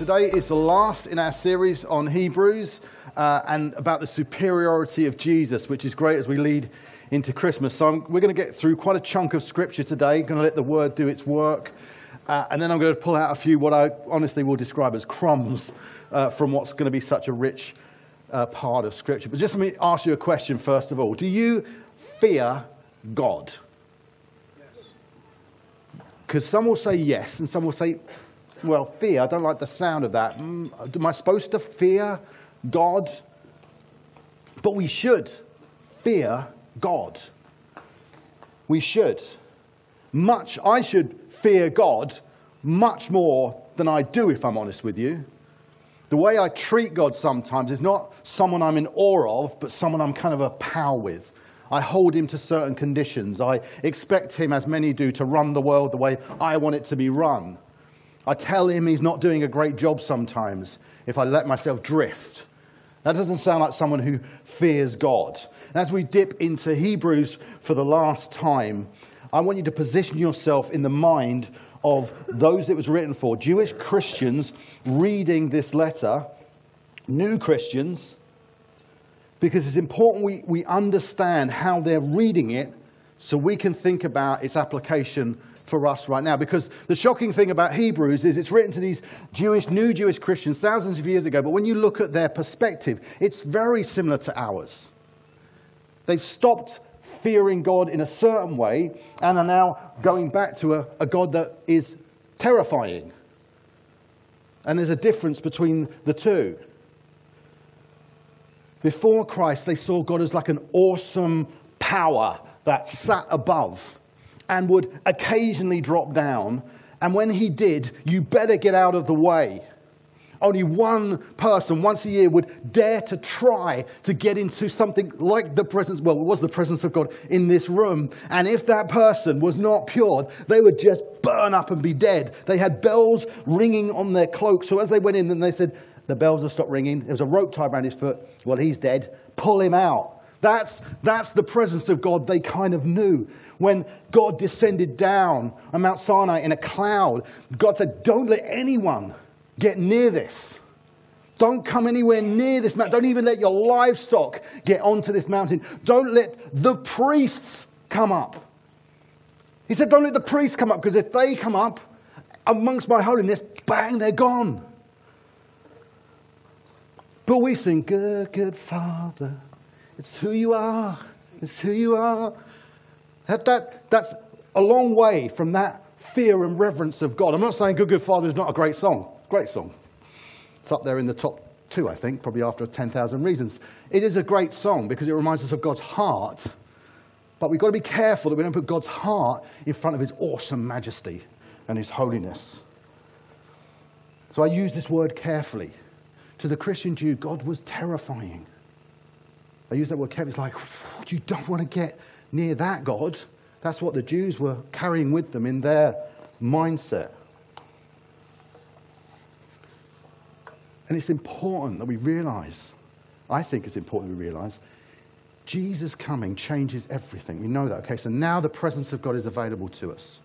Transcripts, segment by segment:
Today is the last in our series on Hebrews uh, and about the superiority of Jesus, which is great as we lead into Christmas. So I'm, we're going to get through quite a chunk of scripture today, going to let the word do its work. Uh, and then I'm going to pull out a few what I honestly will describe as crumbs uh, from what's going to be such a rich uh, part of scripture. But just let me ask you a question first of all. Do you fear God? Yes. Because some will say yes, and some will say well, fear, I don't like the sound of that. Mm, am I supposed to fear God? But we should fear God. We should. Much, I should fear God much more than I do, if I'm honest with you. The way I treat God sometimes is not someone I'm in awe of, but someone I'm kind of a pal with. I hold him to certain conditions. I expect him, as many do, to run the world the way I want it to be run. I tell him he's not doing a great job sometimes if I let myself drift. That doesn't sound like someone who fears God. As we dip into Hebrews for the last time, I want you to position yourself in the mind of those it was written for Jewish Christians reading this letter, new Christians, because it's important we, we understand how they're reading it so we can think about its application for us right now. Because the shocking thing about Hebrews is it's written to these Jewish, new Jewish Christians thousands of years ago, but when you look at their perspective, it's very similar to ours. They've stopped fearing God in a certain way and are now going back to a, a God that is terrifying. And there's a difference between the two. Before Christ, they saw God as like an awesome power that sat above and would occasionally drop down. And when he did, you better get out of the way. Only one person once a year would dare to try to get into something like the presence, well, it was the presence of God in this room. And if that person was not pure, they would just burn up and be dead. They had bells ringing on their cloak. So as they went in, then they said, the bells have stopped ringing. There was a rope tied around his foot. Well, he's dead. Pull him out. That's, that's the presence of God they kind of knew. When God descended down on Mount Sinai in a cloud, God said, Don't let anyone get near this. Don't come anywhere near this mountain. Don't even let your livestock get onto this mountain. Don't let the priests come up. He said, Don't let the priests come up, because if they come up amongst my holiness, bang, they're gone. But we sing, Good, good Father. It's who you are. It's who you are. That, that, that's a long way from that fear and reverence of God. I'm not saying Good Good Father is not a great song. Great song. It's up there in the top two, I think, probably after 10,000 Reasons. It is a great song because it reminds us of God's heart. But we've got to be careful that we don't put God's heart in front of his awesome majesty and his holiness. So I use this word carefully. To the Christian Jew, God was terrifying. I use that word carefully. It's like, you don't want to get near that God. That's what the Jews were carrying with them in their mindset. And it's important that we realize, I think it's important we realize, Jesus coming changes everything. We know that. Okay, so now the presence of God is available to us.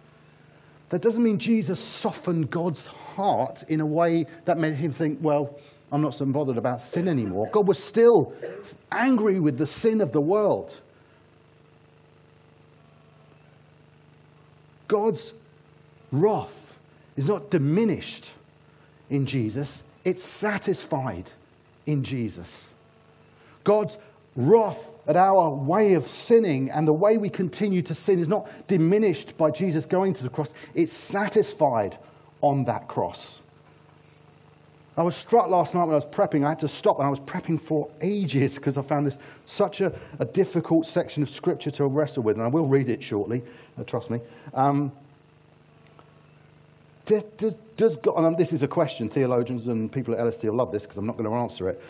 That doesn't mean Jesus softened God's heart in a way that made him think, well, I'm not so bothered about sin anymore. God was still angry with the sin of the world. God's wrath is not diminished in Jesus, it's satisfied in Jesus. God's wrath at our way of sinning and the way we continue to sin is not diminished by Jesus going to the cross, it's satisfied on that cross. I was struck last night when I was prepping. I had to stop and I was prepping for ages because I found this such a, a, difficult section of scripture to wrestle with. And I will read it shortly, uh, trust me. Um, does, does God, and this is a question, theologians and people at LST will love this because I'm not going to answer it.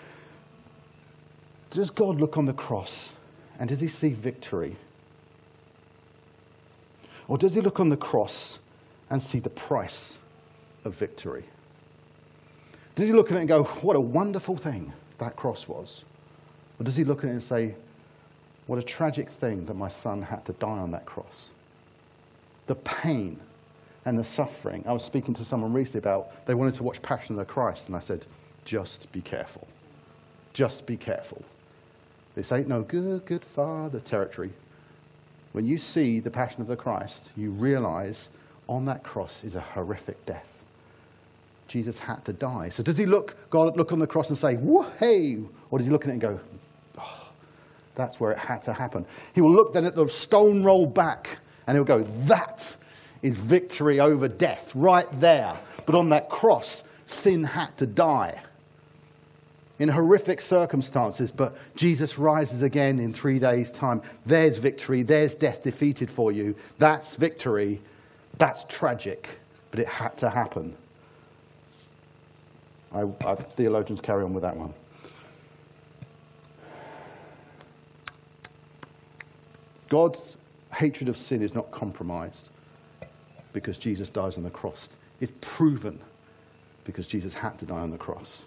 Does God look on the cross and does he see victory? Or does he look on the cross and see the price of victory? Does he look at it and go, what a wonderful thing that cross was? Or does he look at it and say, what a tragic thing that my son had to die on that cross? The pain, and the suffering. I was speaking to someone recently about they wanted to watch Passion of the Christ, and I said, just be careful. Just be careful. This ain't no good, good father territory. When you see the Passion of the Christ, you realize on that cross is a horrific death. Jesus had to die. So does he look, God look on the cross and say, hey, or does he look at it and go, oh, that's where it had to happen? He will look then at the stone roll back and he'll go, that is victory over death right there. But on that cross, sin had to die in horrific circumstances, but Jesus rises again in three days' time. There's victory, there's death defeated for you. That's victory. That's tragic, but it had to happen. I, I, theologians carry on with that one. God's hatred of sin is not compromised because Jesus dies on the cross. It's proven because Jesus had to die on the cross.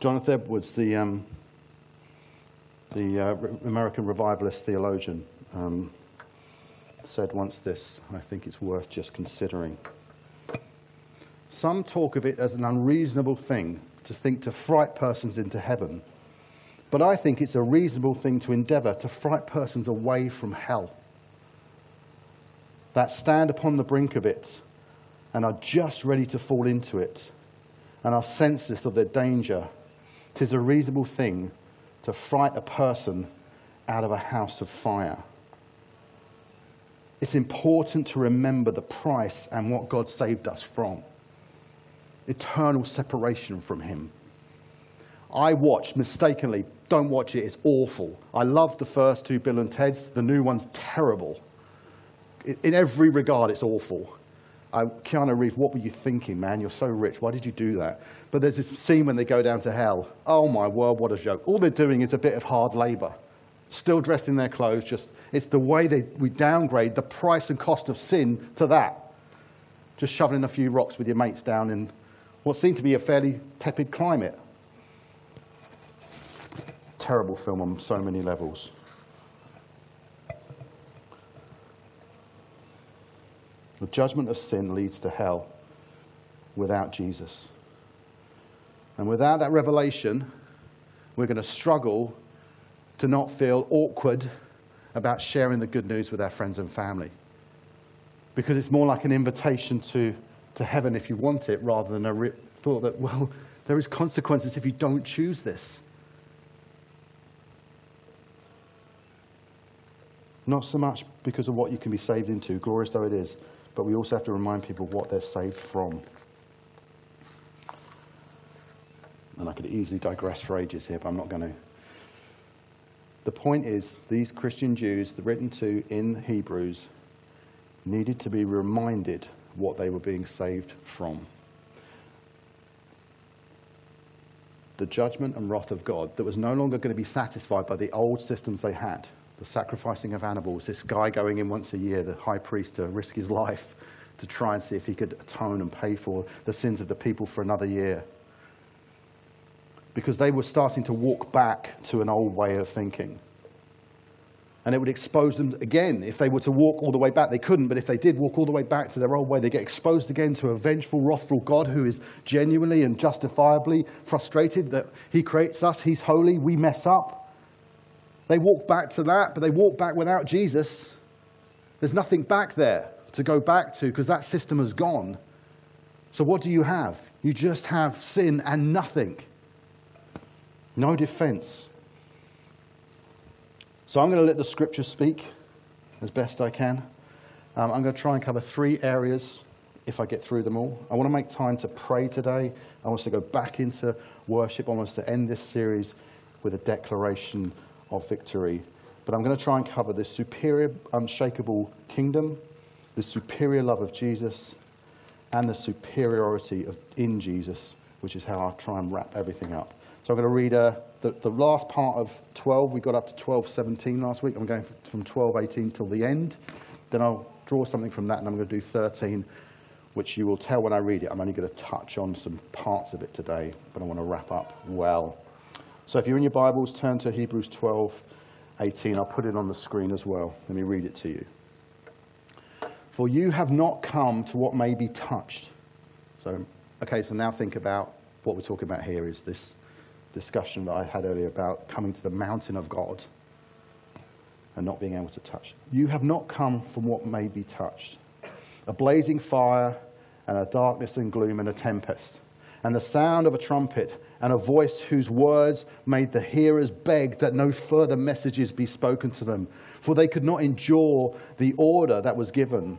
Jonathan Edwards, the, um, the uh, American revivalist theologian, um, said once this, I think it's worth just considering. Some talk of it as an unreasonable thing to think to fright persons into heaven, but I think it's a reasonable thing to endeavor to fright persons away from hell that stand upon the brink of it and are just ready to fall into it and are senseless of their danger. Tis a reasonable thing to fright a person out of a house of fire. It's important to remember the price and what God saved us from eternal separation from Him. I watched mistakenly, don't watch it, it's awful. I loved the first two Bill and Ted's, the new one's terrible. In every regard, it's awful. I, Keanu Reeves, what were you thinking, man? You're so rich. Why did you do that? But there's this scene when they go down to hell. Oh my word, what a joke. All they're doing is a bit of hard labor still dressed in their clothes. Just it's the way they, we downgrade the price and cost of sin to that. Just shoveling a few rocks with your mates down in what seemed to be a fairly tepid climate. Terrible film on so many levels. The judgment of sin leads to hell without Jesus. And without that revelation, we're going to struggle to not feel awkward about sharing the good news with our friends and family. Because it's more like an invitation to, to heaven if you want it, rather than a re- thought that, well, there is consequences if you don't choose this. Not so much because of what you can be saved into, glorious though it is, but we also have to remind people what they're saved from. And I could easily digress for ages here, but I'm not going to. The point is, these Christian Jews, written to in Hebrews, needed to be reminded what they were being saved from. The judgment and wrath of God that was no longer going to be satisfied by the old systems they had the sacrificing of animals, this guy going in once a year, the high priest, to risk his life to try and see if he could atone and pay for the sins of the people for another year because they were starting to walk back to an old way of thinking. And it would expose them again. If they were to walk all the way back, they couldn't, but if they did walk all the way back to their old way, they get exposed again to a vengeful, wrathful God who is genuinely and justifiably frustrated that he creates us, he's holy, we mess up. They walk back to that, but they walk back without Jesus. There's nothing back there to go back to because that system has gone. So, what do you have? You just have sin and nothing no defense. So I'm going to let the scripture speak as best I can. Um, I'm going to try and cover three areas if I get through them all. I want to make time to pray today. I want us to go back into worship. I want us to end this series with a declaration of victory. But I'm going to try and cover the superior, unshakable kingdom, the superior love of Jesus, and the superiority of in Jesus, which is how I'll try and wrap everything up. So I'm going to read uh, the, the last part of 12. We got up to 12:17 last week. I'm going from 12:18 till the end. Then I'll draw something from that, and I'm going to do 13, which you will tell when I read it. I'm only going to touch on some parts of it today, but I want to wrap up well. So if you're in your Bibles, turn to Hebrews 12 18. I'll put it on the screen as well. Let me read it to you. For you have not come to what may be touched. So, okay, so now think about what we're talking about here is this discussion that I had earlier about coming to the mountain of God and not being able to touch. You have not come from what may be touched a blazing fire and a darkness and gloom and a tempest, and the sound of a trumpet and a voice whose words made the hearers beg that no further messages be spoken to them, for they could not endure the order that was given.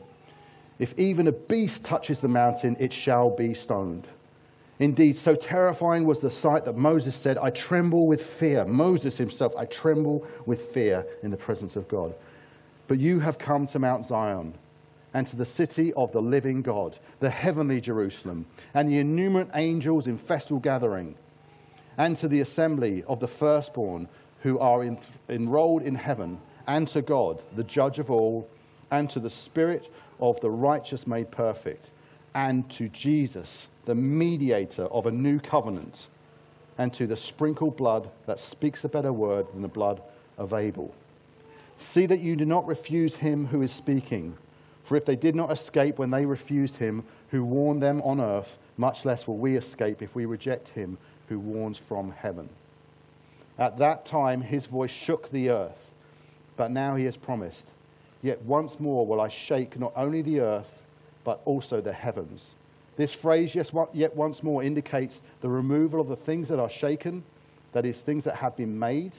If even a beast touches the mountain, it shall be stoned. Indeed, so terrifying was the sight that Moses said, I tremble with fear. Moses himself, I tremble with fear in the presence of God. But you have come to Mount Zion and to the city of the living God, the heavenly Jerusalem, and the innumerable angels in festal gathering, and to the assembly of the firstborn who are in, enrolled in heaven, and to God, the judge of all, and to the Spirit of the righteous made perfect, and to Jesus the mediator of a new covenant, and to the sprinkled blood that speaks a better word than the blood of Abel. See that you do not refuse him who is speaking. For if they did not escape when they refused him who warned them on earth, much less will we escape if we reject him who warns from heaven. At that time his voice shook the earth, but now he has promised, Yet once more will I shake not only the earth, but also the heavens. This phrase, yes, yet once more, indicates the removal of the things that are shaken, that is, things that have been made,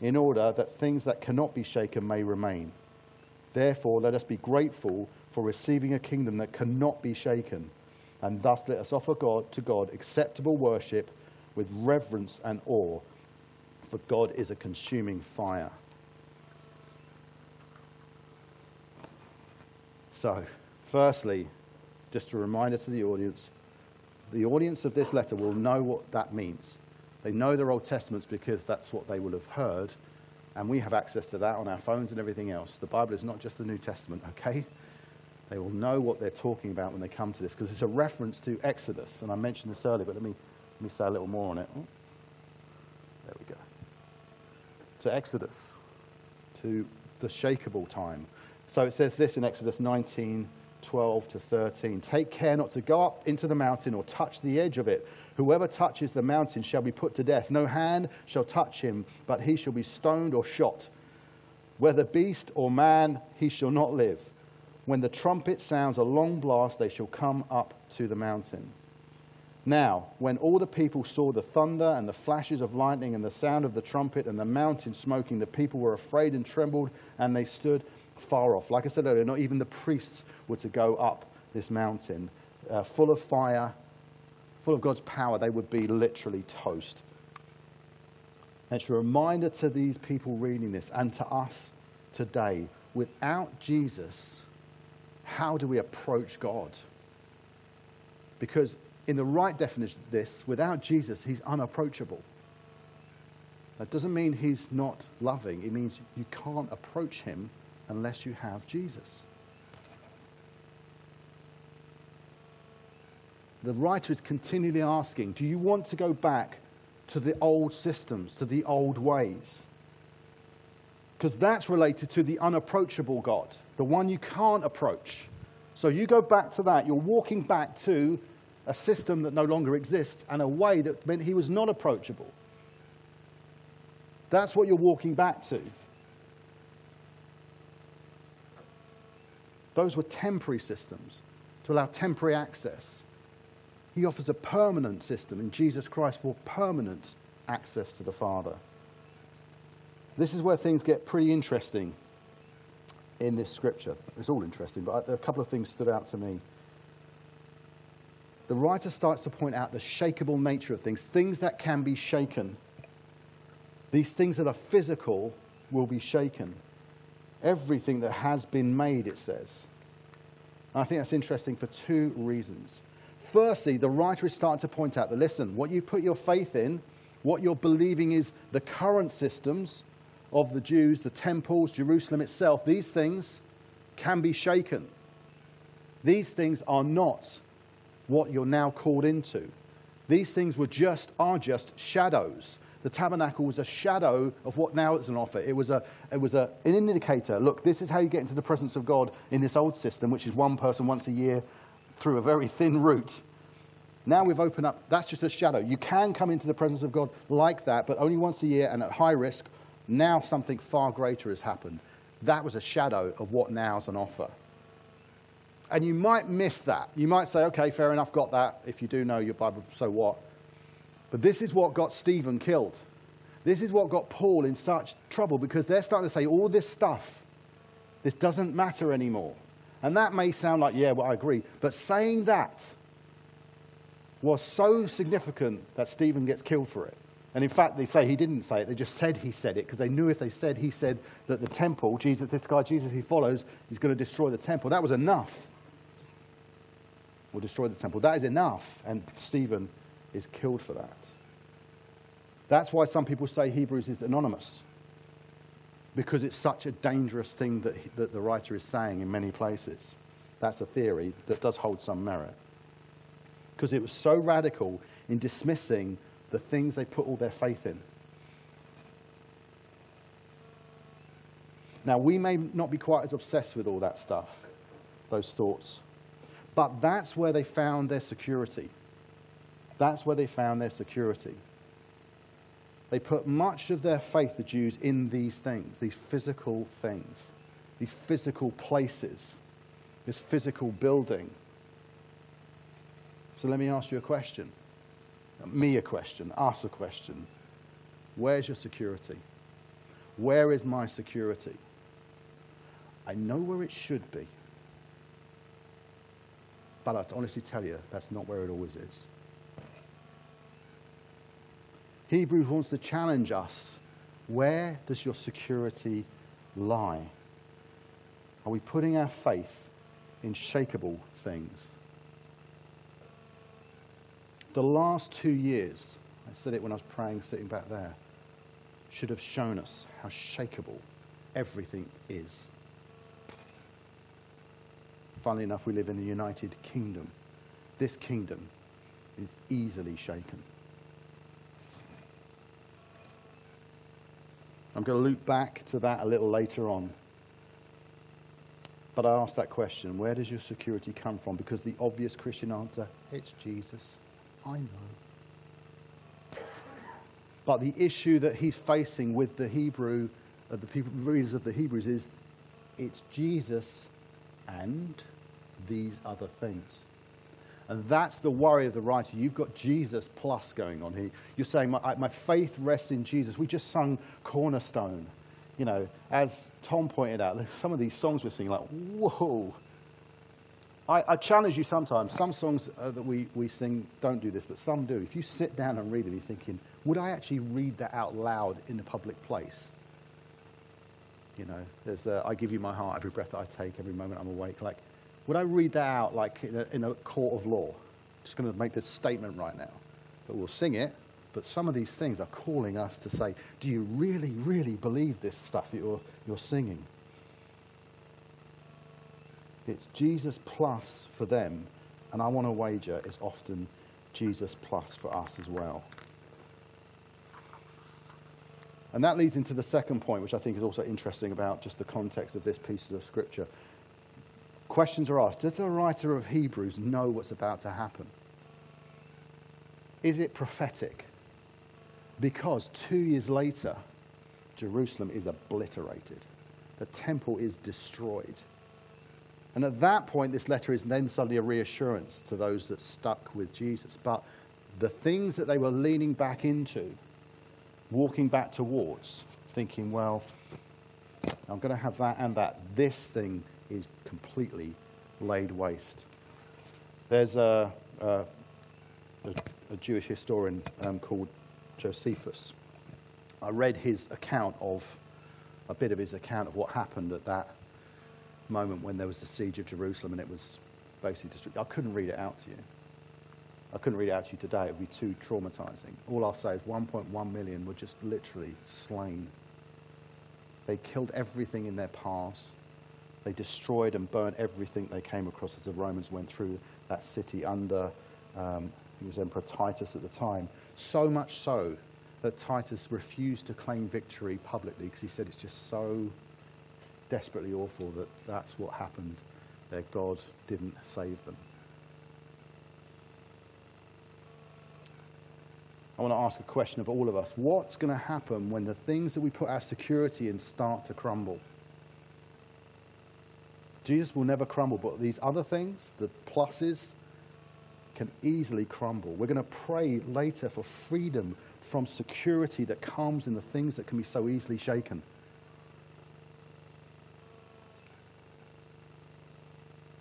in order that things that cannot be shaken may remain. Therefore, let us be grateful for receiving a kingdom that cannot be shaken, and thus let us offer God to God acceptable worship with reverence and awe, for God is a consuming fire. So, firstly, just a reminder to the audience the audience of this letter will know what that means. They know their Old Testaments because that's what they will have heard, and we have access to that on our phones and everything else. The Bible is not just the New Testament, okay? They will know what they're talking about when they come to this because it's a reference to Exodus, and I mentioned this earlier, but let me, let me say a little more on it. Oh, there we go. To Exodus, to the shakable time. So it says this in Exodus 19 12 to 13. Take care not to go up into the mountain or touch the edge of it. Whoever touches the mountain shall be put to death. No hand shall touch him, but he shall be stoned or shot. Whether beast or man, he shall not live. When the trumpet sounds a long blast, they shall come up to the mountain. Now, when all the people saw the thunder and the flashes of lightning and the sound of the trumpet and the mountain smoking, the people were afraid and trembled, and they stood far off. Like I said earlier, not even the priests were to go up this mountain. Uh, full of fire, full of God's power, they would be literally toast. And it's a reminder to these people reading this and to us today without Jesus, how do we approach God? Because, in the right definition of this, without Jesus, he's unapproachable. That doesn't mean he's not loving, it means you can't approach him unless you have Jesus. The writer is continually asking Do you want to go back to the old systems, to the old ways? Because that's related to the unapproachable God, the one you can't approach. So you go back to that, you're walking back to a system that no longer exists and a way that meant he was not approachable. That's what you're walking back to. Those were temporary systems to allow temporary access. He offers a permanent system in Jesus Christ for permanent access to the Father. This is where things get pretty interesting in this scripture. It's all interesting, but a couple of things stood out to me. The writer starts to point out the shakable nature of things, things that can be shaken. These things that are physical will be shaken everything that has been made, it says. And I think that's interesting for two reasons. Firstly, the writer is starting to point out that listen, what you put your faith in, what you're believing is the current systems of the Jews, the temples, Jerusalem itself, these things can be shaken. These things are not what you're now called into. These things were just, are just shadows. The tabernacle was a shadow of what now is an offer. It was, a, it was a, an indicator. Look, this is how you get into the presence of God in this old system, which is one person once a year through a very thin route. Now we've opened up, that's just a shadow. You can come into the presence of God like that, but only once a year and at high risk. Now something far greater has happened. That was a shadow of what now is an offer. And you might miss that. You might say, okay, fair enough, got that. If you do know your Bible, so what? But this is what got Stephen killed. This is what got Paul in such trouble because they're starting to say all this stuff, this doesn't matter anymore. And that may sound like, yeah, well, I agree. But saying that was so significant that Stephen gets killed for it. And in fact, they say he didn't say it, they just said he said it because they knew if they said he said that the temple, Jesus, this guy, Jesus he follows, is going to destroy the temple. That was enough. Will destroy the temple. That is enough. And Stephen is killed for that. That's why some people say Hebrews is anonymous, because it's such a dangerous thing that, that the writer is saying in many places. That's a theory that does hold some merit. Because it was so radical in dismissing the things they put all their faith in. Now, we may not be quite as obsessed with all that stuff, those thoughts, but that's where they found their security. That's where they found their security. They put much of their faith, the Jews, in these things, these physical things, these physical places, this physical building. So let me ask you a question. Me a question, us a question. Where's your security? Where is my security? I know where it should be. But I honestly tell you, that's not where it always is. Hebrews wants to challenge us. Where does your security lie? Are we putting our faith in shakable things? The last two years, I said it when I was praying, sitting back there, should have shown us how shakable everything is. Funnily enough, we live in the United Kingdom. This kingdom is easily shaken. I'm going to loop back to that a little later on. But I ask that question where does your security come from? Because the obvious Christian answer it's Jesus. I know. But the issue that he's facing with the Hebrew, uh, the people, readers of the Hebrews, is it's Jesus and these other things. And that's the worry of the writer. You've got Jesus plus going on here. You're saying, my, my faith rests in Jesus. We just sung Cornerstone. You know, as Tom pointed out, some of these songs we're singing, like, whoa. I, I challenge you sometimes. Some songs uh, that we, we sing don't do this, but some do. If you sit down and read them, you're thinking, would I actually read that out loud in a public place? You know, there's a, I give you my heart every breath that I take, every moment I'm awake. Like, would I read that out like in a, in a court of law? Just going to make this statement right now. But we'll sing it. But some of these things are calling us to say, do you really, really believe this stuff that you're, you're singing? It's Jesus plus for them, and I want to wager it's often Jesus plus for us as well. And that leads into the second point, which I think is also interesting about just the context of this piece of scripture. Questions are asked Does the writer of Hebrews know what's about to happen? Is it prophetic? Because two years later, Jerusalem is obliterated, the temple is destroyed. And at that point, this letter is then suddenly a reassurance to those that stuck with Jesus. But the things that they were leaning back into, walking back towards, thinking, well, I'm going to have that and that. This thing is completely laid waste. There's a, a, a Jewish historian um, called Josephus. I read his account of, a bit of his account of what happened at that moment when there was the siege of Jerusalem and it was basically destroyed. I couldn't read it out to you. I couldn't read it out to you today. It would be too traumatizing. All I'll say is 1.1 million were just literally slain. They killed everything in their paths. They destroyed and burnt everything they came across as the Romans went through that city under um, was Emperor Titus at the time. So much so that Titus refused to claim victory publicly because he said it's just so desperately awful that that's what happened. Their God didn't save them. I want to ask a question of all of us. What's going to happen when the things that we put our security in start to crumble? Jesus will never crumble, but these other things, the pluses, can easily crumble. We're going to pray later for freedom from security that comes in the things that can be so easily shaken.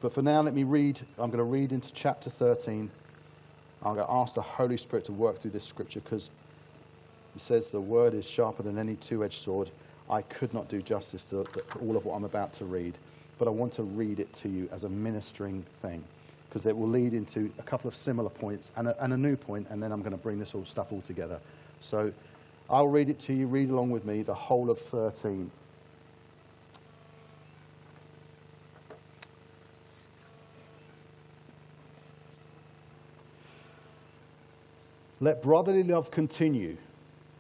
But for now, let me read. I'm going to read into chapter 13. I'm going to ask the Holy Spirit to work through this scripture because it says the word is sharper than any two edged sword. I could not do justice to all of what I'm about to read, but I want to read it to you as a ministering thing because it will lead into a couple of similar points and a, and a new point, and then I'm going to bring this all stuff all together. So I'll read it to you. Read along with me the whole of 13. Let brotherly love continue.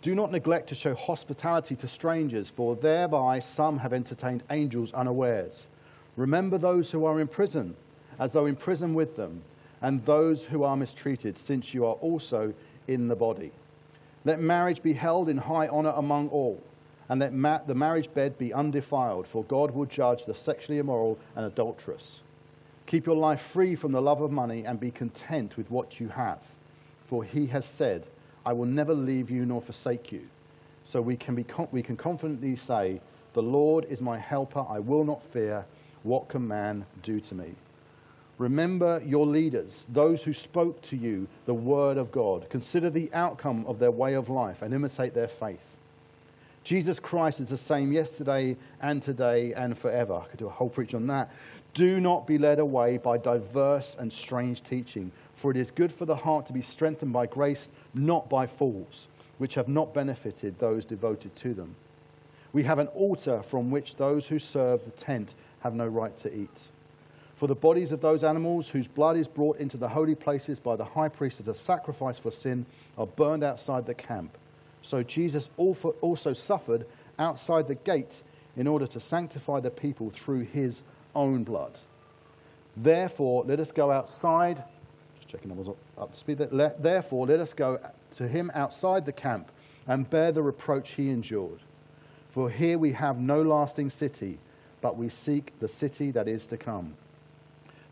Do not neglect to show hospitality to strangers, for thereby some have entertained angels unawares. Remember those who are in prison, as though in prison with them, and those who are mistreated, since you are also in the body. Let marriage be held in high honor among all, and let ma- the marriage bed be undefiled, for God will judge the sexually immoral and adulterous. Keep your life free from the love of money and be content with what you have for he has said, I will never leave you nor forsake you. So we can, be, we can confidently say, The Lord is my helper, I will not fear. What can man do to me? Remember your leaders, those who spoke to you the word of God. Consider the outcome of their way of life and imitate their faith. Jesus Christ is the same yesterday and today and forever. I could do a whole preach on that. Do not be led away by diverse and strange teaching for it is good for the heart to be strengthened by grace, not by fools, which have not benefited those devoted to them. We have an altar from which those who serve the tent have no right to eat. For the bodies of those animals whose blood is brought into the holy places by the high priest as a sacrifice for sin are burned outside the camp. So Jesus also suffered outside the gate in order to sanctify the people through his own blood. Therefore, let us go outside Just checking was up to speed. Therefore, let us go to him outside the camp and bear the reproach he endured. For here we have no lasting city, but we seek the city that is to come.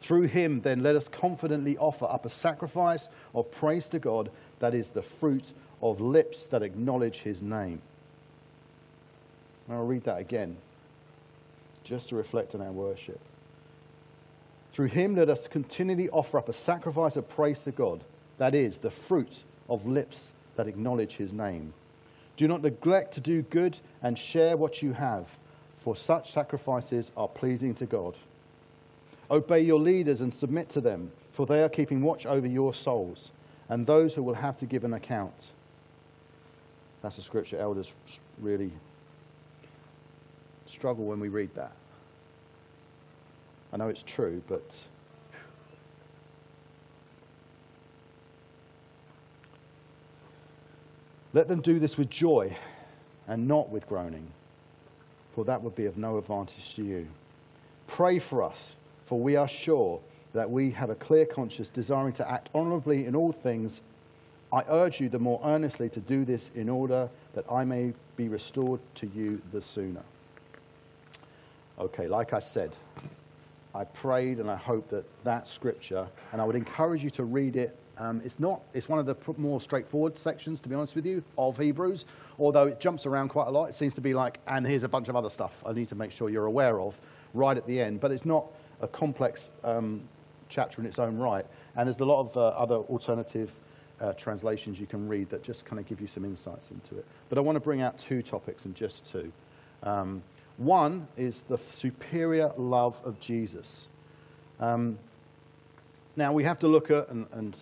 Through him, then, let us confidently offer up a sacrifice of praise to God that is the fruit of lips that acknowledge his name. I'll read that again, just to reflect on our worship. Through him, let us continually offer up a sacrifice of praise to God, that is, the fruit of lips that acknowledge his name. Do not neglect to do good and share what you have, for such sacrifices are pleasing to God. Obey your leaders and submit to them, for they are keeping watch over your souls and those who will have to give an account. That's a scripture elders really struggle when we read that. I know it's true, but let them do this with joy and not with groaning, for that would be of no advantage to you. Pray for us, for we are sure that we have a clear conscience, desiring to act honorably in all things. I urge you the more earnestly to do this in order that I may be restored to you the sooner. Okay, like I said, I prayed and I hope that that scripture, and I would encourage you to read it. Um, it's not, it's one of the more straightforward sections, to be honest with you, of Hebrews, although it jumps around quite a lot. It seems to be like, and here's a bunch of other stuff I need to make sure you're aware of right at the end. But it's not a complex um, chapter in its own right. And there's a lot of uh, other alternative uh, translations you can read that just kind of give you some insights into it. But I want to bring out two topics and just two. Um, one is the superior love of Jesus. Um, now, we have to look at, and, and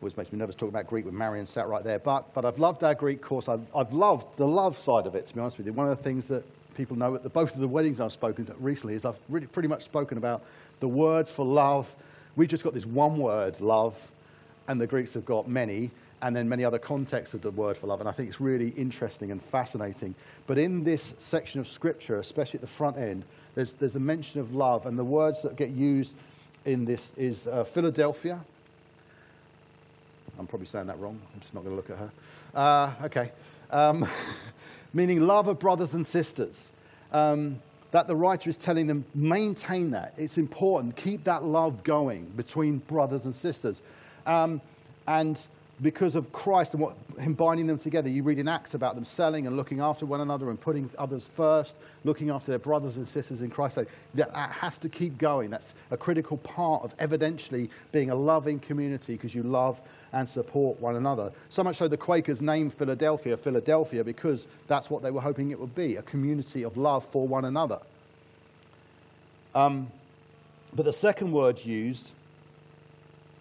always makes me nervous talking about Greek with Marion sat right there, but, but I've loved our Greek course. I've, I've loved the love side of it, to be honest with you. One of the things that people know at the, both of the weddings I've spoken to recently is I've really pretty much spoken about the words for love. We've just got this one word, love, and the Greeks have got many, and then many other contexts of the word for love. And I think it's really interesting and fascinating. But in this section of scripture, especially at the front end, there's, there's a mention of love, and the words that get used in this is uh, Philadelphia. I'm probably saying that wrong. I'm just not going to look at her. Uh, okay. Um, meaning love of brothers and sisters. Um, that the writer is telling them maintain that. It's important. Keep that love going between brothers and sisters. Um, and because of Christ and what him binding them together, you read in Acts about them selling and looking after one another and putting others first, looking after their brothers and sisters in Christ. That, has to keep going. That's a critical part of evidentially being a loving community because you love and support one another. So much so the Quakers named Philadelphia Philadelphia because that's what they were hoping it would be a community of love for one another. Um, but the second word used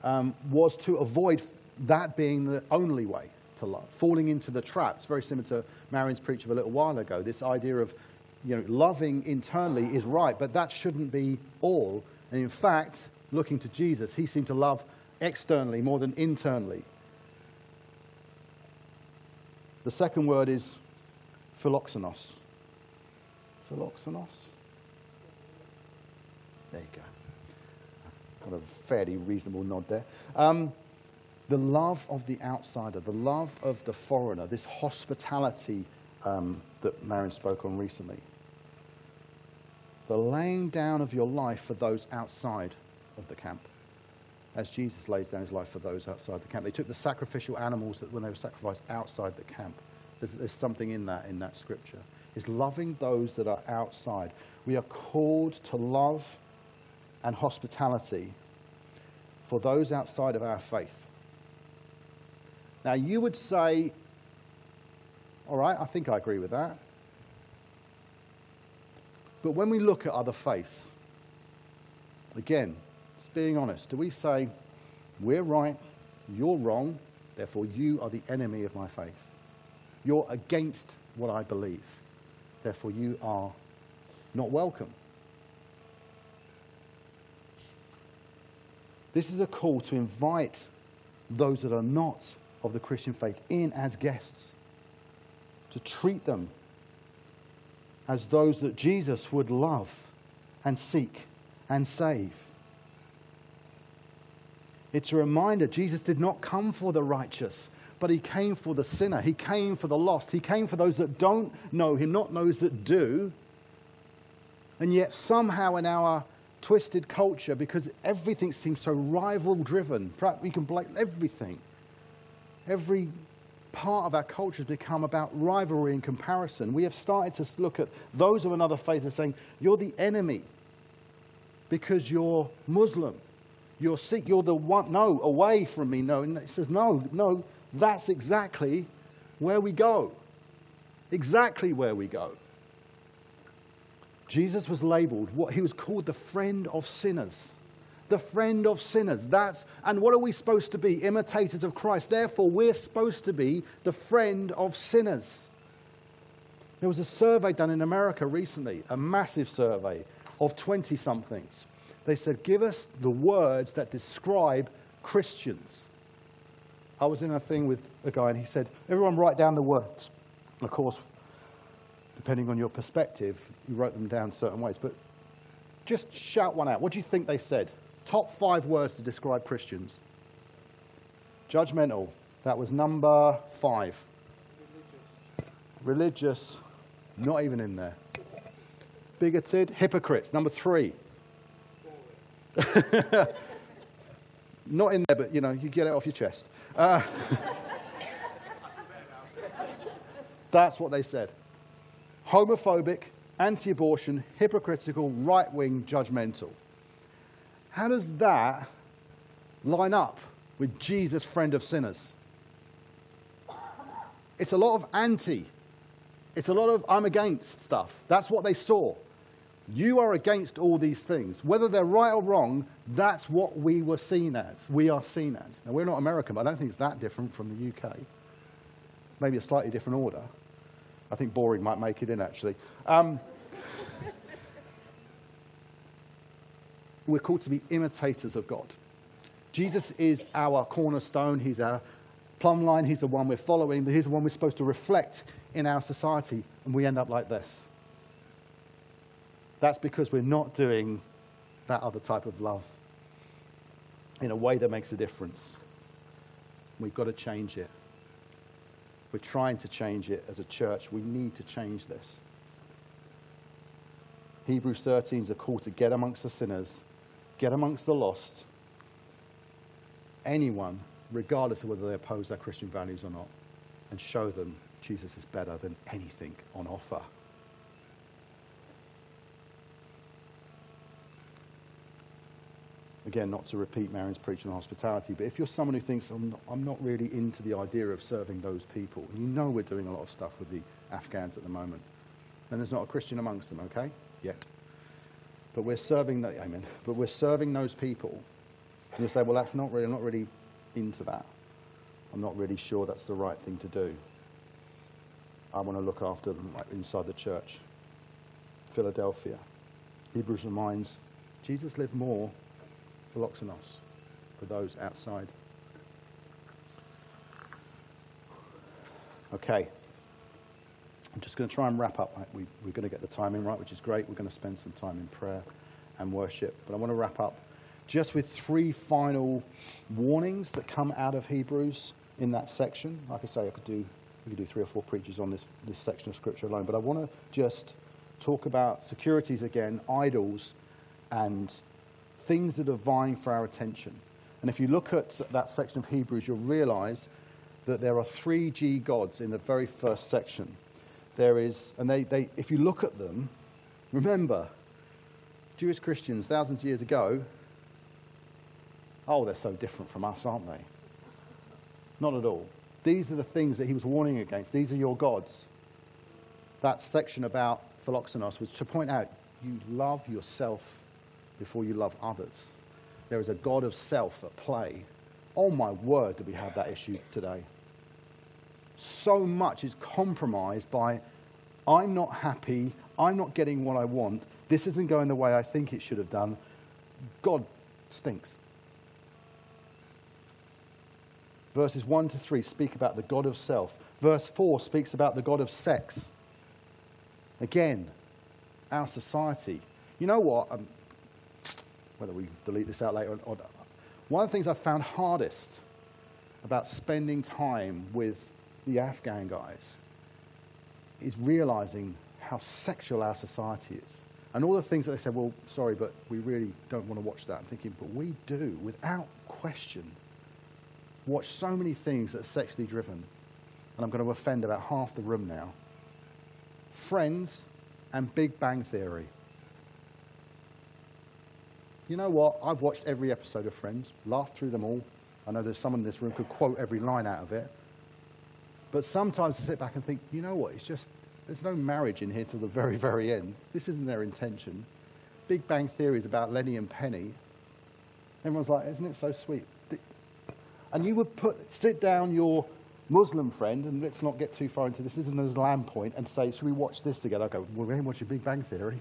um, was to avoid that being the only way to love, falling into the trap. It's very similar to Marion's preach of a little while ago. This idea of you know, loving internally is right, but that shouldn't be all. And in fact, looking to Jesus, he seemed to love externally more than internally. The second word is philoxenos. Philoxenos? There you go. Got a fairly reasonable nod there. Um, the love of the outsider, the love of the foreigner, this hospitality um, that Marion spoke on recently. The laying down of your life for those outside of the camp, as Jesus lays down his life for those outside the camp. They took the sacrificial animals that when they were sacrificed outside the camp. There's, there's something in that, in that scripture. Is loving those that are outside. We are called to love and hospitality for those outside of our faith. Now, you would say, all right, I think I agree with that. But when we look at other faiths, again, just being honest, do we say, we're right, you're wrong, therefore you are the enemy of my faith? You're against what I believe, therefore you are not welcome. This is a call to invite those that are not of the Christian faith in as guests, to treat them as those that Jesus would love and seek and save. It's a reminder Jesus did not come for the righteous, but he came for the sinner. He came for the lost. He came for those that don't know him, not those that do. And yet, somehow, in our twisted culture, because everything seems so rival driven, perhaps we can blame everything every part of our culture has become about rivalry and comparison. We have started to look at those of another faith and saying, You're the enemy because you're Muslim. You're Sikh. You're the one. No, away from me. No. And it says, No, no. That's exactly where we go. Exactly where we go. Jesus was labeled what he was called the friend of sinners the friend of sinners. That's, and what are we supposed to be? Imitators of Christ. Therefore, we're supposed to be the friend of sinners. There was a survey done in America recently, a massive survey of 20 somethings. They said, Give us the words that describe Christians. I was in a thing with a guy and he said, Everyone write down the words. of course, depending on your perspective, you wrote them down certain ways. But just shout one out. What do you think they said? Top five words to describe Christians. Judgmental. That was number five. Religious. Religious. Not even in there. Bigoted. Hypocrites. Number three. Not in there, but you know, you get it off your chest. Uh, that's what they said. Homophobic, anti abortion, hypocritical, right wing, judgmental. How does that line up with Jesus, friend of sinners? It's a lot of anti. It's a lot of I'm against stuff. That's what they saw. You are against all these things. Whether they're right or wrong, that's what we were seen as. We are seen as. Now, we're not American, but I don't think it's that different from the UK. Maybe a slightly different order. I think boring might make it in, actually. Um, we're called to be imitators of God. Jesus is our cornerstone, He's our plumb line, He's the one we're following, He's the one we're supposed to reflect in our society, and we end up like this. That's because we're not doing that other type of love in a way that makes a difference. We've got to change it. We're trying to change it as a church. We need to change this. Hebrews 13 is a call to get amongst the sinners, get amongst the lost, anyone, regardless of whether they oppose our Christian values or not, and show them Jesus is better than anything on offer. Again, not to repeat Marion's preaching on hospitality, but if you're someone who thinks, I'm not, I'm not really into the idea of serving those people, you know we're doing a lot of stuff with the Afghans at the moment, then there's not a Christian amongst them, okay? Yet. But we're serving, the, amen, but we're serving those people. And you say, well, that's not really, I'm not really into that. I'm not really sure that's the right thing to do. I want to look after them inside the church. Philadelphia. Hebrews reminds Jesus lived more for philoxenos, for those outside. Okay. I'm just going to try and wrap up. We, we're going to get the timing right, which is great. We're going to spend some time in prayer and worship. But I want to wrap up just with three final warnings that come out of Hebrews in that section. Like I say, I could do, we could do three or four preachers on this, this section of Scripture alone. But I want to just talk about securities again, idols, and things that are vying for our attention. And if you look at that section of Hebrews, you'll realize that there are three G gods in the very first section. There is, and they, they, if you look at them, remember, Jewish Christians thousands of years ago, oh, they're so different from us, aren't they? Not at all. These are the things that he was warning against. These are your gods. That section about philoxenos was to point out you love yourself before you love others. There is a God of self at play. Oh my word, do we have that issue today? So much is compromised by I'm not happy, I'm not getting what I want, this isn't going the way I think it should have done. God stinks. Verses 1 to 3 speak about the God of self. Verse 4 speaks about the God of sex. Again, our society. You know what? Um, whether we delete this out later or, or one of the things I found hardest about spending time with the Afghan guys is realizing how sexual our society is. And all the things that they said, well, sorry, but we really don't want to watch that. I'm thinking, but we do, without question, watch so many things that are sexually driven. And I'm going to offend about half the room now. Friends and Big Bang Theory. You know what? I've watched every episode of Friends, laughed through them all. I know there's someone in this room who could quote every line out of it. But sometimes I sit back and think, you know what? It's just, there's no marriage in here till the very, very end. This isn't their intention. Big Bang Theory is about Lenny and Penny. Everyone's like, isn't it so sweet? And you would put, sit down your Muslim friend, and let's not get too far into this, this is an Islam point, and say, should we watch this together? I go, well, we ain't watching Big Bang Theory.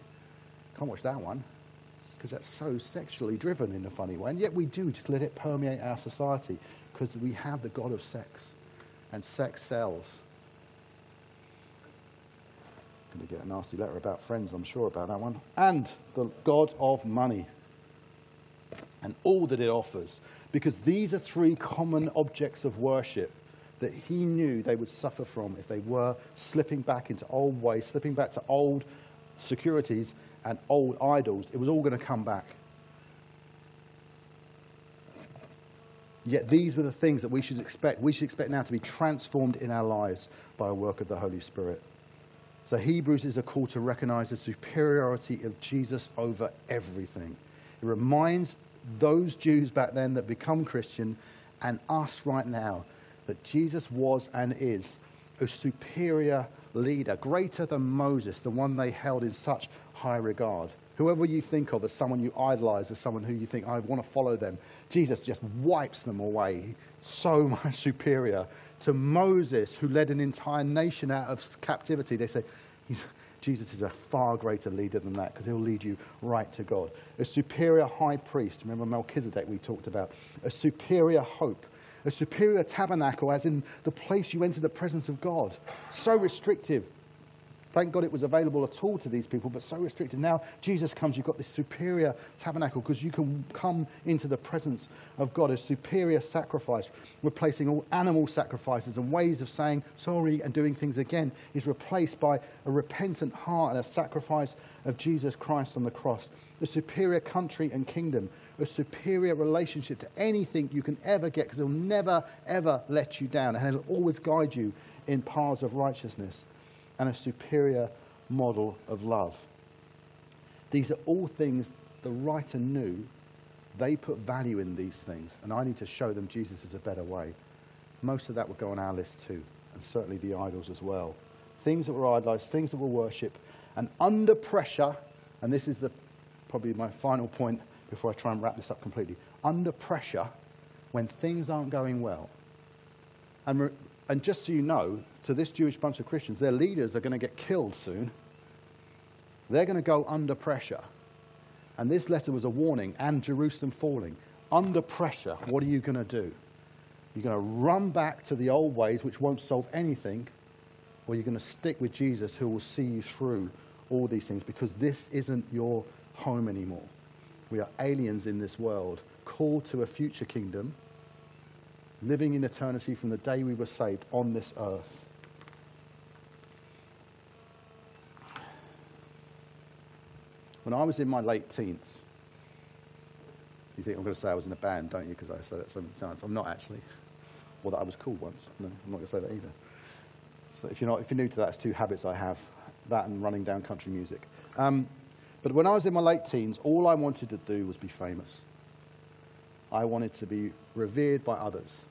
Can't watch that one because that's so sexually driven in a funny way. And yet we do just let it permeate our society because we have the God of sex, and sex sells. Going to get a nasty letter about friends, I'm sure about that one. And the God of money and all that it offers, because these are three common objects of worship that he knew they would suffer from if they were slipping back into old ways, slipping back to old securities and old idols, it was all going to come back. Yet these were the things that we should expect. We should expect now to be transformed in our lives by a work of the Holy Spirit. So Hebrews is a call to recognize the superiority of Jesus over everything. It reminds those Jews back then that become Christian and us right now that Jesus was and is a superior leader, greater than Moses, the one they held in such high regard. Whoever you think of as someone you idolize, as someone who you think, I want to follow them, Jesus just wipes them away. So much superior to Moses, who led an entire nation out of captivity. They say, Jesus is a far greater leader than that because he'll lead you right to God. A superior high priest, remember Melchizedek we talked about, a superior hope, a superior tabernacle, as in the place you enter the presence of God. So restrictive, Thank God it was available at all to these people, but so restricted. Now Jesus comes, you've got this superior tabernacle because you can come into the presence of God, a superior sacrifice, replacing all animal sacrifices and ways of saying sorry and doing things again, is replaced by a repentant heart and a sacrifice of Jesus Christ on the cross. A superior country and kingdom, a superior relationship to anything you can ever get because it'll never, ever let you down and it'll always guide you in paths of righteousness and a superior model of love. These are all things the writer knew. They put value in these things, and I need to show them Jesus is a better way. Most of that would go on our list too, and certainly the idols as well. Things that were idolized, things that were worship, and under pressure, and this is the, probably my final point before I try and wrap this up completely. Under pressure, when things aren't going well, and, and just so you know, to this Jewish bunch of Christians, their leaders are going to get killed soon. They're going to go under pressure. And this letter was a warning, and Jerusalem falling. Under pressure, what are you going to do? You're going to run back to the old ways, which won't solve anything, or you're going to stick with Jesus, who will see you through all these things, because this isn't your home anymore. We are aliens in this world, called to a future kingdom, living in eternity from the day we were saved on this earth. When I was in my late teens, you think I'm going to say I was in a band, don't you? Because I say that so many times. I'm not actually. Or that I was cool once. No, I'm not going to say that either. So if you're, not, if you're new to that, it's two habits I have that and running down country music. Um, but when I was in my late teens, all I wanted to do was be famous. I wanted to be revered by others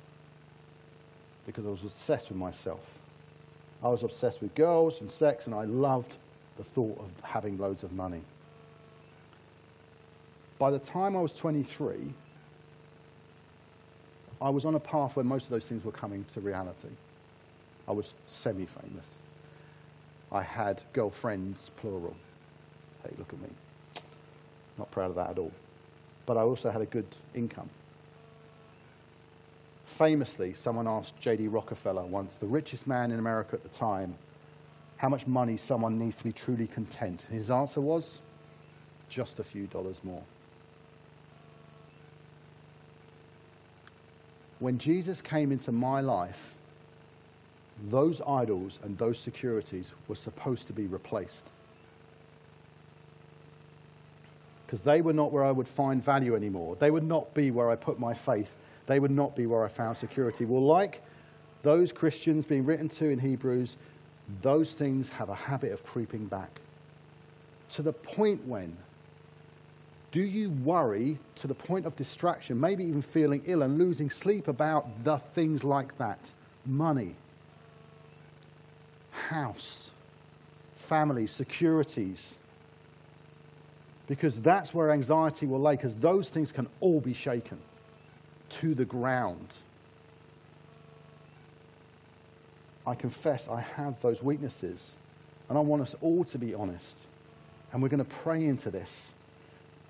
because I was obsessed with myself. I was obsessed with girls and sex, and I loved the thought of having loads of money. By the time I was 23, I was on a path where most of those things were coming to reality. I was semi famous. I had girlfriends, plural. Hey, look at me. Not proud of that at all. But I also had a good income. Famously, someone asked J.D. Rockefeller once, the richest man in America at the time, how much money someone needs to be truly content. And his answer was, just a few dollars more. when Jesus came into my life, those idols and those securities were supposed to be replaced. Because they were not where I would find value anymore. They would not be where I put my faith. They would not be where I found security. Well, like those Christians being written to in Hebrews, those things have a habit of creeping back to the point when do you worry to the point of distraction, maybe even feeling ill and losing sleep about the things like that? Money, house, family, securities. Because that's where anxiety will lay, because those things can all be shaken to the ground. I confess I have those weaknesses, and I want us all to be honest. And we're going to pray into this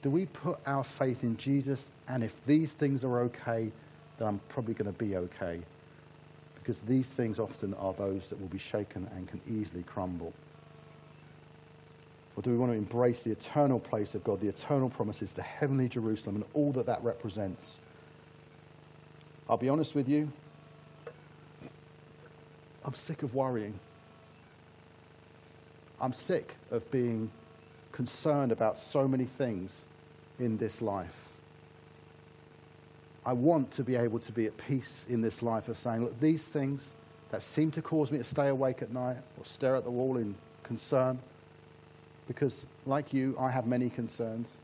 do we put our faith in Jesus? And if these things are okay, then I'm probably going to be okay. Because these things often are those that will be shaken and can easily crumble. Or do we want to embrace the eternal place of God, the eternal promises, the heavenly Jerusalem, and all that that represents? I'll be honest with you. I'm sick of worrying. I'm sick of being concerned about so many things in this life. I want to be able to be at peace in this life of saying, look, these things that seem to cause me to stay awake at night or stare at the wall in concern, because like you, I have many concerns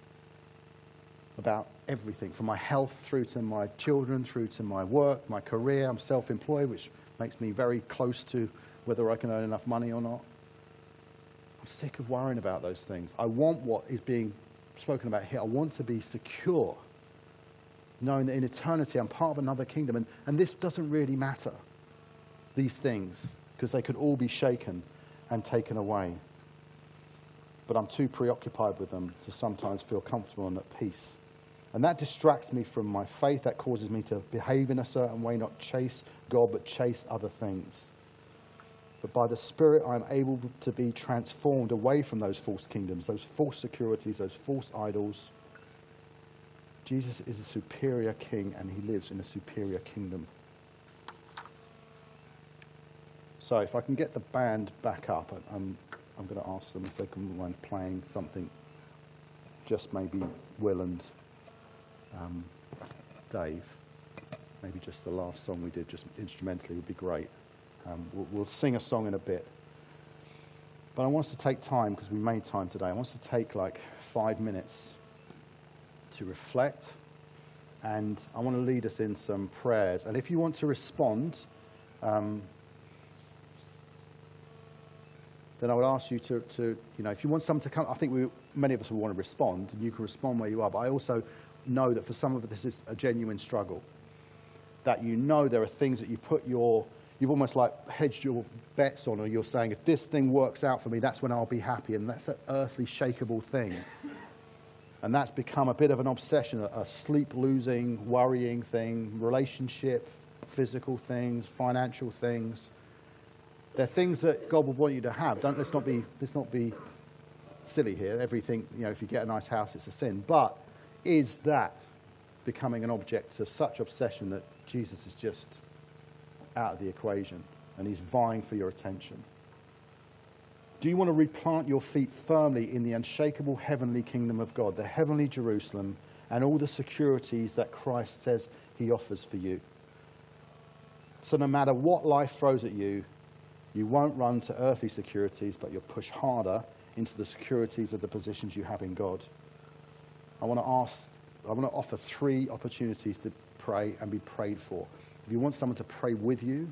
about everything from my health through to my children, through to my work, my career. I'm self employed, which makes me very close to whether I can earn enough money or not. I'm sick of worrying about those things. I want what is being spoken about here. I want to be secure, knowing that in eternity I'm part of another kingdom. And, and this doesn't really matter, these things, because they could all be shaken and taken away. But I'm too preoccupied with them to sometimes feel comfortable and at peace. And that distracts me from my faith. That causes me to behave in a certain way, not chase God, but chase other things. But by the Spirit, I'm able to be transformed away from those false kingdoms, those false securities, those false idols. Jesus is a superior king, and he lives in a superior kingdom. So, if I can get the band back up, I'm, I'm going to ask them if they can mind playing something, just maybe Will and um, Dave. Maybe just the last song we did, just instrumentally, would be great. Um, we'll, we'll, sing a song in a bit. But I want us to take time, because we made time today. I want us to take like five minutes to reflect. And I want to lead us in some prayers. And if you want to respond, um, then I would ask you to, to, you know, if you want someone to come, I think we, many of us will want to respond, and you can respond where you are. But I also know that for some of this is a genuine struggle. That you know there are things that you put your you've almost like hedged your bets on, or you're saying, if this thing works out for me, that's when I'll be happy. And that's an earthly, shakable thing. And that's become a bit of an obsession, a sleep losing, worrying thing, relationship, physical things, financial things. They're things that God would want you to have. Don't, let's, not be, let's not be silly here. Everything, you know, if you get a nice house, it's a sin. But is that becoming an object of such obsession that Jesus is just out of the equation and he's vying for your attention? Do you want to replant your feet firmly in the unshakable heavenly kingdom of God, the heavenly Jerusalem, and all the securities that Christ says he offers for you? So, no matter what life throws at you, you won't run to earthly securities, but you'll push harder into the securities of the positions you have in God. I want to ask, I want to offer three opportunities to pray and be prayed for. If you want someone to pray with you,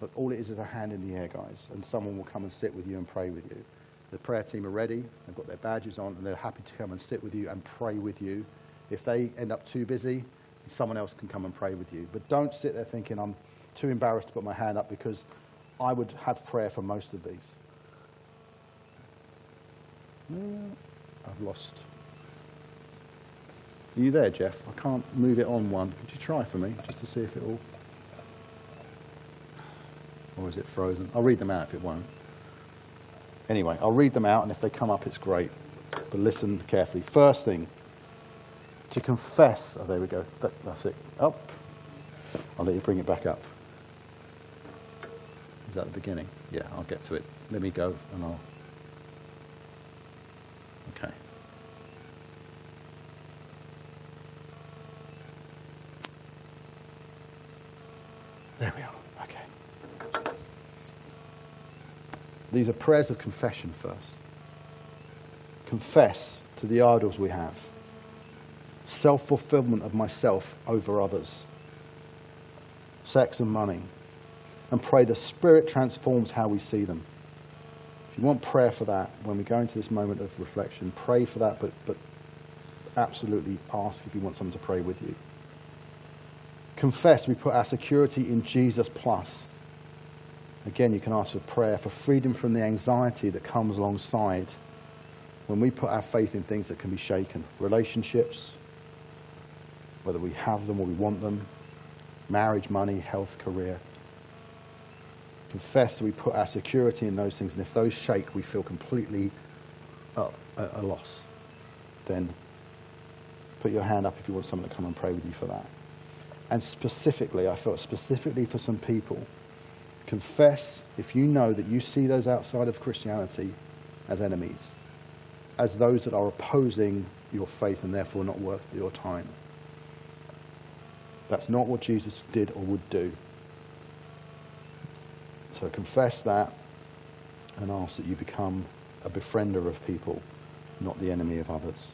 but all it is is a hand in the air, guys, and someone will come and sit with you and pray with you. The prayer team are ready, they've got their badges on, and they're happy to come and sit with you and pray with you. If they end up too busy, someone else can come and pray with you. But don't sit there thinking, I'm too embarrassed to put my hand up because I would have prayer for most of these. I've lost. Are you there, Jeff? I can't move it on one. Could you try for me, just to see if it will... Or is it frozen? I'll read them out if it won't. Anyway, I'll read them out, and if they come up, it's great. But listen carefully. First thing, to confess. Oh, there we go. That, that's it. Up. I'll let you bring it back up. Is that the beginning? Yeah, I'll get to it. Let me go, and I'll... Okay. There we are. Okay. These are prayers of confession first. Confess to the idols we have. Self fulfillment of myself over others. Sex and money. And pray the Spirit transforms how we see them. If you want prayer for that, when we go into this moment of reflection, pray for that, but, but absolutely ask if you want someone to pray with you confess, we put our security in Jesus plus. Again, you can ask for prayer for freedom from the anxiety that comes alongside when we put our faith in things that can be shaken. Relationships, whether we have them or we want them, marriage, money, health, career. Confess that we put our security in those things, and if those shake, we feel completely at a loss. Then put your hand up if you want someone to come and pray with you for that. And specifically, I felt specifically for some people, confess if you know that you see those outside of Christianity as enemies, as those that are opposing your faith and therefore not worth your time. That's not what Jesus did or would do. So confess that and ask that you become a befriender of people, not the enemy of others.